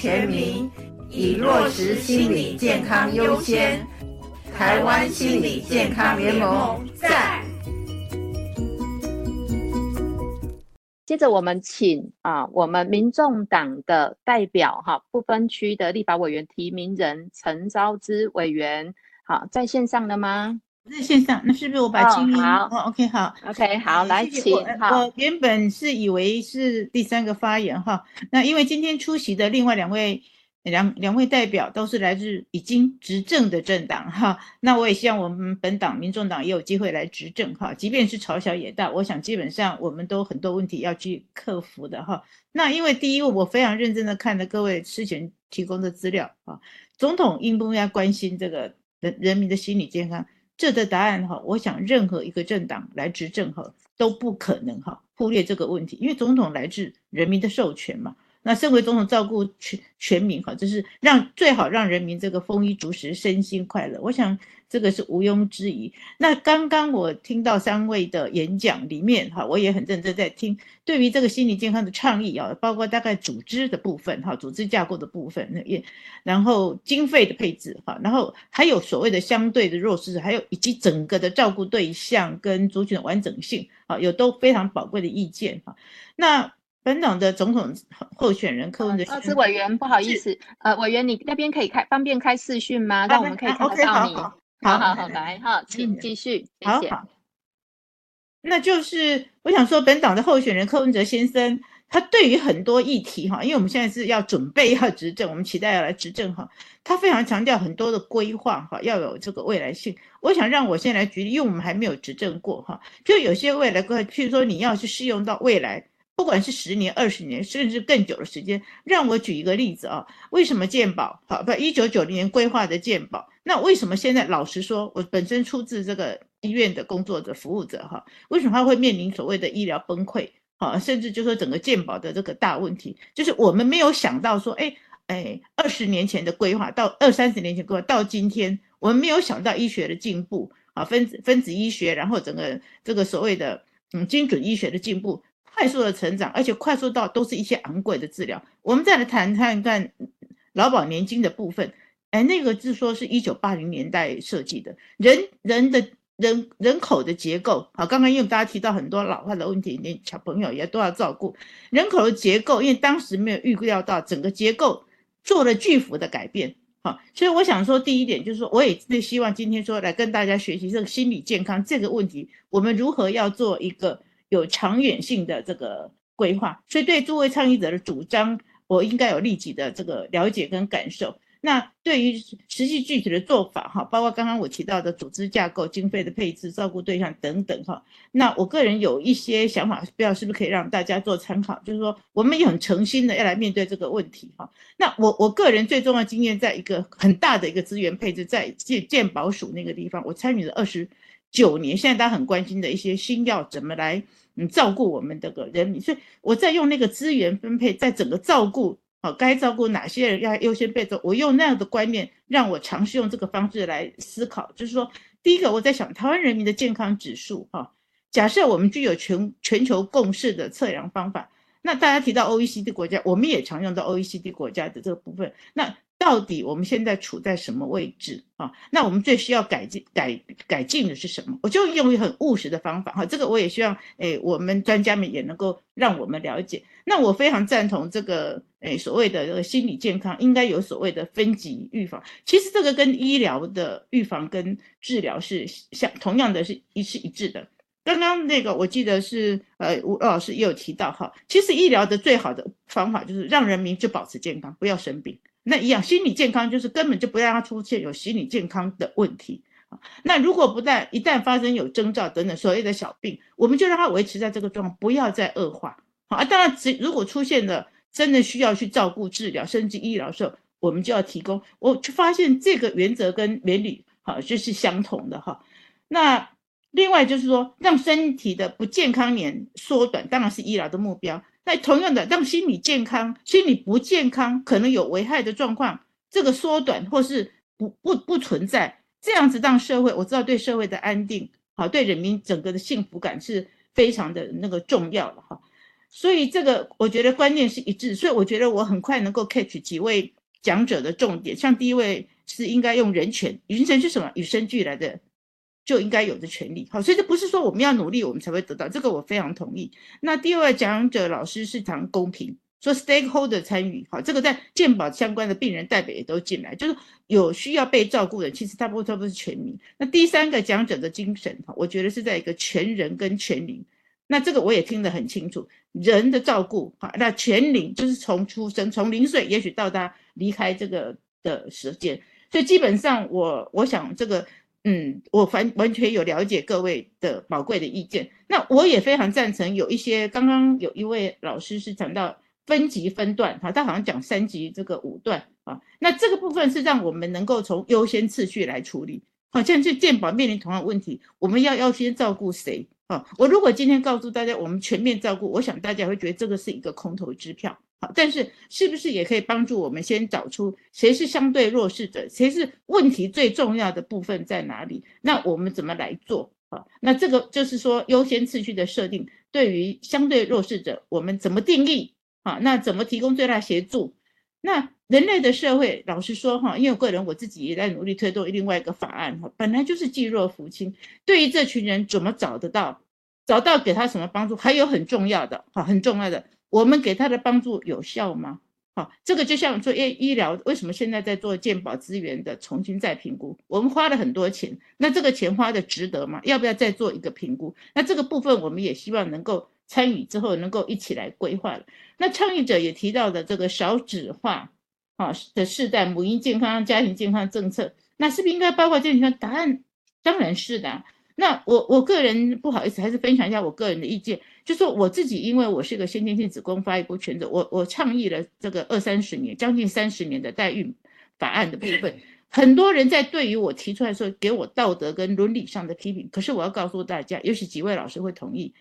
全民，以落实心理健康优先。台湾心理健康联盟在。接着我们请啊，我们民众党的代表哈，不分区的立法委员提名人陈昭之委员，好，在线上了吗？在线上，那是不是我把静音？好、哦、OK，好，OK，好，来，请。我原本是以为是第三个发言哈，那因为今天出席的另外两位两两位代表都是来自已经执政的政党哈，那我也希望我们本党民众党也有机会来执政哈，即便是朝小野大，我想基本上我们都很多问题要去克服的哈。那因为第一，我非常认真的看了各位事前提供的资料啊，总统应不应该关心这个人人民的心理健康？这的答案哈，我想任何一个政党来执政哈都不可能哈忽略这个问题，因为总统来自人民的授权嘛。那身为总统照顾全全民哈，就是让最好让人民这个丰衣足食、身心快乐。我想这个是毋庸置疑。那刚刚我听到三位的演讲里面哈，我也很认真在听。对于这个心理健康的倡议啊，包括大概组织的部分哈，组织架构的部分，也然后经费的配置哈，然后还有所谓的相对的弱势，还有以及整个的照顾对象跟族群的完整性啊，有都非常宝贵的意见哈。那本党的总统候选人柯文哲，呃，是委员，不好意思，呃，委员，你那边可以开方便开视讯吗？让我们可以看得到你。好好好，好，来哈，请继续，谢谢。那就是我想说，本党的候选人柯文哲先生，他对于很多议题哈，因为我们现在是要准备要执政，我们期待要来执政哈，他非常强调很多的规划哈，要有这个未来性。我想让我先来举例，因为我们还没有执政过哈，就有些未来规划，譬如说你要去适用到未来。不管是十年、二十年，甚至更久的时间，让我举一个例子啊，为什么健保好？不，一九九零年规划的健保，那为什么现在老实说，我本身出自这个医院的工作者、服务者哈，为什么他会面临所谓的医疗崩溃？啊，甚至就说整个健保的这个大问题，就是我们没有想到说，哎哎，二十年前的规划到二三十年前规划到今天，我们没有想到医学的进步啊，分子分子医学，然后整个这个所谓的嗯精准医学的进步。快速的成长，而且快速到都是一些昂贵的治疗。我们再来谈谈看劳保年金的部分，哎，那个是说是一九八零年代设计的，人人的人人口的结构，好，刚刚因为大家提到很多老化的问题，连小朋友也都要照顾，人口的结构，因为当时没有预料到整个结构做了巨幅的改变，好，所以我想说第一点就是说，我也最希望今天说来跟大家学习这个心理健康这个问题，我们如何要做一个。有长远性的这个规划，所以对诸位倡议者的主张，我应该有立即的这个了解跟感受。那对于实际具体的做法，哈，包括刚刚我提到的组织架构、经费的配置、照顾对象等等，哈，那我个人有一些想法，不知道是不是可以让大家做参考。就是说，我们也很诚心的要来面对这个问题，哈。那我我个人最重要的经验，在一个很大的一个资源配置，在健健保署那个地方，我参与了二十九年，现在大家很关心的一些新药怎么来。嗯，照顾我们这个人民，所以我在用那个资源分配，在整个照顾，好，该照顾哪些人要优先被照。我用那样的观念，让我尝试用这个方式来思考，就是说，第一个我在想，台湾人民的健康指数，哈，假设我们具有全全球共识的测量方法，那大家提到 OECD 国家，我们也常用到 OECD 国家的这个部分，那。到底我们现在处在什么位置啊？那我们最需要改进、改改进的是什么？我就用一个很务实的方法哈，这个我也希望诶，我们专家们也能够让我们了解。那我非常赞同这个诶，所谓的这个心理健康应该有所谓的分级预防。其实这个跟医疗的预防跟治疗是相同样的是一是一致的。刚刚那个我记得是呃吴老师也有提到哈，其实医疗的最好的方法就是让人民就保持健康，不要生病。那一样，心理健康就是根本就不让他出现有心理健康的问题啊。那如果不但一旦发生有征兆等等所谓的小病，我们就让他维持在这个状况，不要再恶化啊。当然，只如果出现了真的需要去照顾、治疗甚至医疗的时候，我们就要提供。我就发现这个原则跟原理哈就是相同的哈。那另外就是说，让身体的不健康年缩短，当然是医疗的目标。那同样的，让心理健康、心理不健康可能有危害的状况，这个缩短或是不不不存在，这样子让社会，我知道对社会的安定，好，对人民整个的幸福感是非常的那个重要的哈。所以这个我觉得观念是一致，所以我觉得我很快能够 catch 几位讲者的重点。像第一位是应该用人权，人权是什么？与生俱来的就应该有的权利。好，所以这不是说我们要努力我们才会得到，这个我非常同意。那第二位讲者老师是讲公平，说 stakeholder 参与，好，这个在健保相关的病人代表也都进来，就是有需要被照顾的，其实大部分都不是全民。那第三个讲者的精神，哈，我觉得是在一个全人跟全民。那这个我也听得很清楚，人的照顾，哈，那全龄就是从出生，从零岁，也许到他离开这个的时间，所以基本上我我想这个，嗯，我完完全有了解各位的宝贵的意见。那我也非常赞成有一些，刚刚有一位老师是讲到分级分段，哈，他好像讲三级这个五段啊，那这个部分是让我们能够从优先次序来处理，好像是健保面临同样问题，我们要要先照顾谁？啊，我如果今天告诉大家我们全面照顾，我想大家会觉得这个是一个空头支票。好，但是是不是也可以帮助我们先找出谁是相对弱势者，谁是问题最重要的部分在哪里？那我们怎么来做？啊，那这个就是说优先次序的设定，对于相对弱势者，我们怎么定义？啊，那怎么提供最大协助？那人类的社会，老实说哈，因为我个人我自己也在努力推动另外一个法案哈，本来就是济弱扶倾。对于这群人怎么找得到，找到给他什么帮助，还有很重要的哈，很重要的，我们给他的帮助有效吗？好，这个就像说，医医疗为什么现在在做健保资源的重新再评估？我们花了很多钱，那这个钱花的值得吗？要不要再做一个评估？那这个部分我们也希望能够参与之后能够一起来规划。那倡议者也提到的这个少子化。啊的世代母婴健康、家庭健康政策，那是不是应该包括这里？答案当然是的。那我我个人不好意思，还是分享一下我个人的意见，就说我自己，因为我是个先天性子宫发育不全的，我我倡议了这个二三十年，将近三十年的代孕法案的部分，很多人在对于我提出来说，给我道德跟伦理上的批评。可是我要告诉大家，也许几位老师会同意，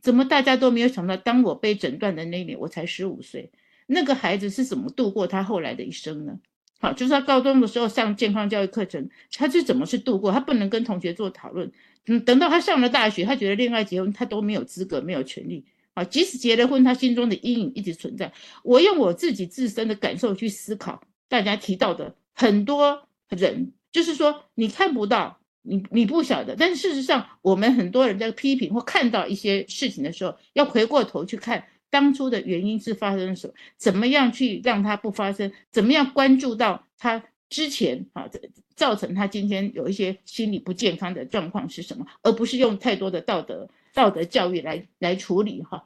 怎么大家都没有想到，当我被诊断的那一年，我才十五岁。那个孩子是怎么度过他后来的一生呢？好，就是他高中的时候上健康教育课程，他是怎么去度过？他不能跟同学做讨论。嗯，等到他上了大学，他觉得恋爱结婚他都没有资格，没有权利。啊，即使结了婚，他心中的阴影一直存在。我用我自己自身的感受去思考，大家提到的很多人，就是说你看不到，你你不晓得，但是事实上，我们很多人在批评或看到一些事情的时候，要回过头去看。当初的原因是发生什么？怎么样去让它不发生？怎么样关注到他之前啊，造成他今天有一些心理不健康的状况是什么？而不是用太多的道德道德教育来来处理哈。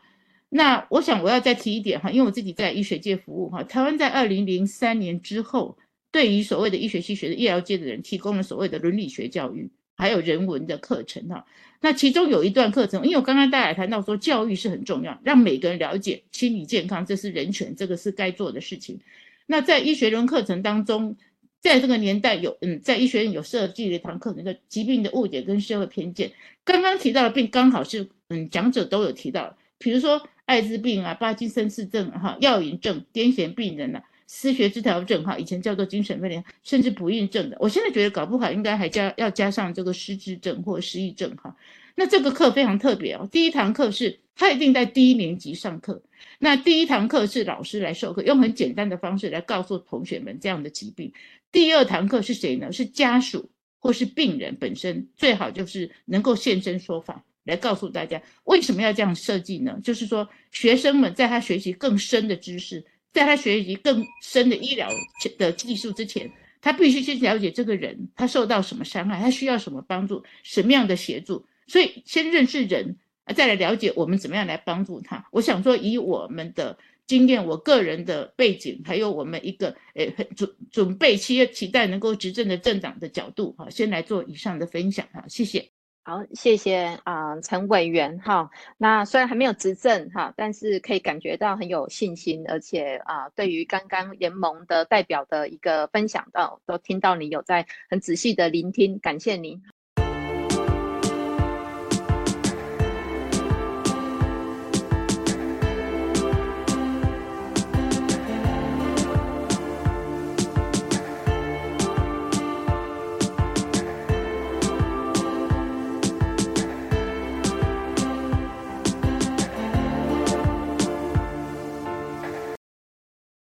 那我想我要再提一点哈，因为我自己在医学界服务哈，台湾在二零零三年之后，对于所谓的医学系学的医疗界的人提供了所谓的伦理学教育。还有人文的课程哈，那其中有一段课程，因为我刚刚大家谈到说，教育是很重要，让每个人了解心理健康，这是人权，这个是该做的事情。那在医学人课程当中，在这个年代有嗯，在医学院有设计了一堂课程叫疾病的误解跟社会偏见。刚刚提到的病刚好是嗯，讲者都有提到，比如说艾滋病啊、帕金森氏症哈、药瘾症、癫痫病人啊。思觉失调症哈，以前叫做精神分裂，甚至不孕症的，我现在觉得搞不好应该还加要加上这个失智症或失忆症哈。那这个课非常特别哦，第一堂课是他一定在第一年级上课，那第一堂课是老师来授课，用很简单的方式来告诉同学们这样的疾病。第二堂课是谁呢？是家属或是病人本身，最好就是能够现身说法，来告诉大家为什么要这样设计呢？就是说学生们在他学习更深的知识。在他学习更深的医疗的技术之前，他必须先了解这个人，他受到什么伤害，他需要什么帮助，什么样的协助。所以先认识人，再来了解我们怎么样来帮助他。我想说，以我们的经验，我个人的背景，还有我们一个诶准准备期期待能够执政的政党的角度，哈，先来做以上的分享，哈，谢谢。好，谢谢啊，陈、委员哈。那虽然还没有执政哈，但是可以感觉到很有信心，而且啊、对于刚刚联盟的代表的一个分享到，都听到你有在很仔细的聆听，感谢您。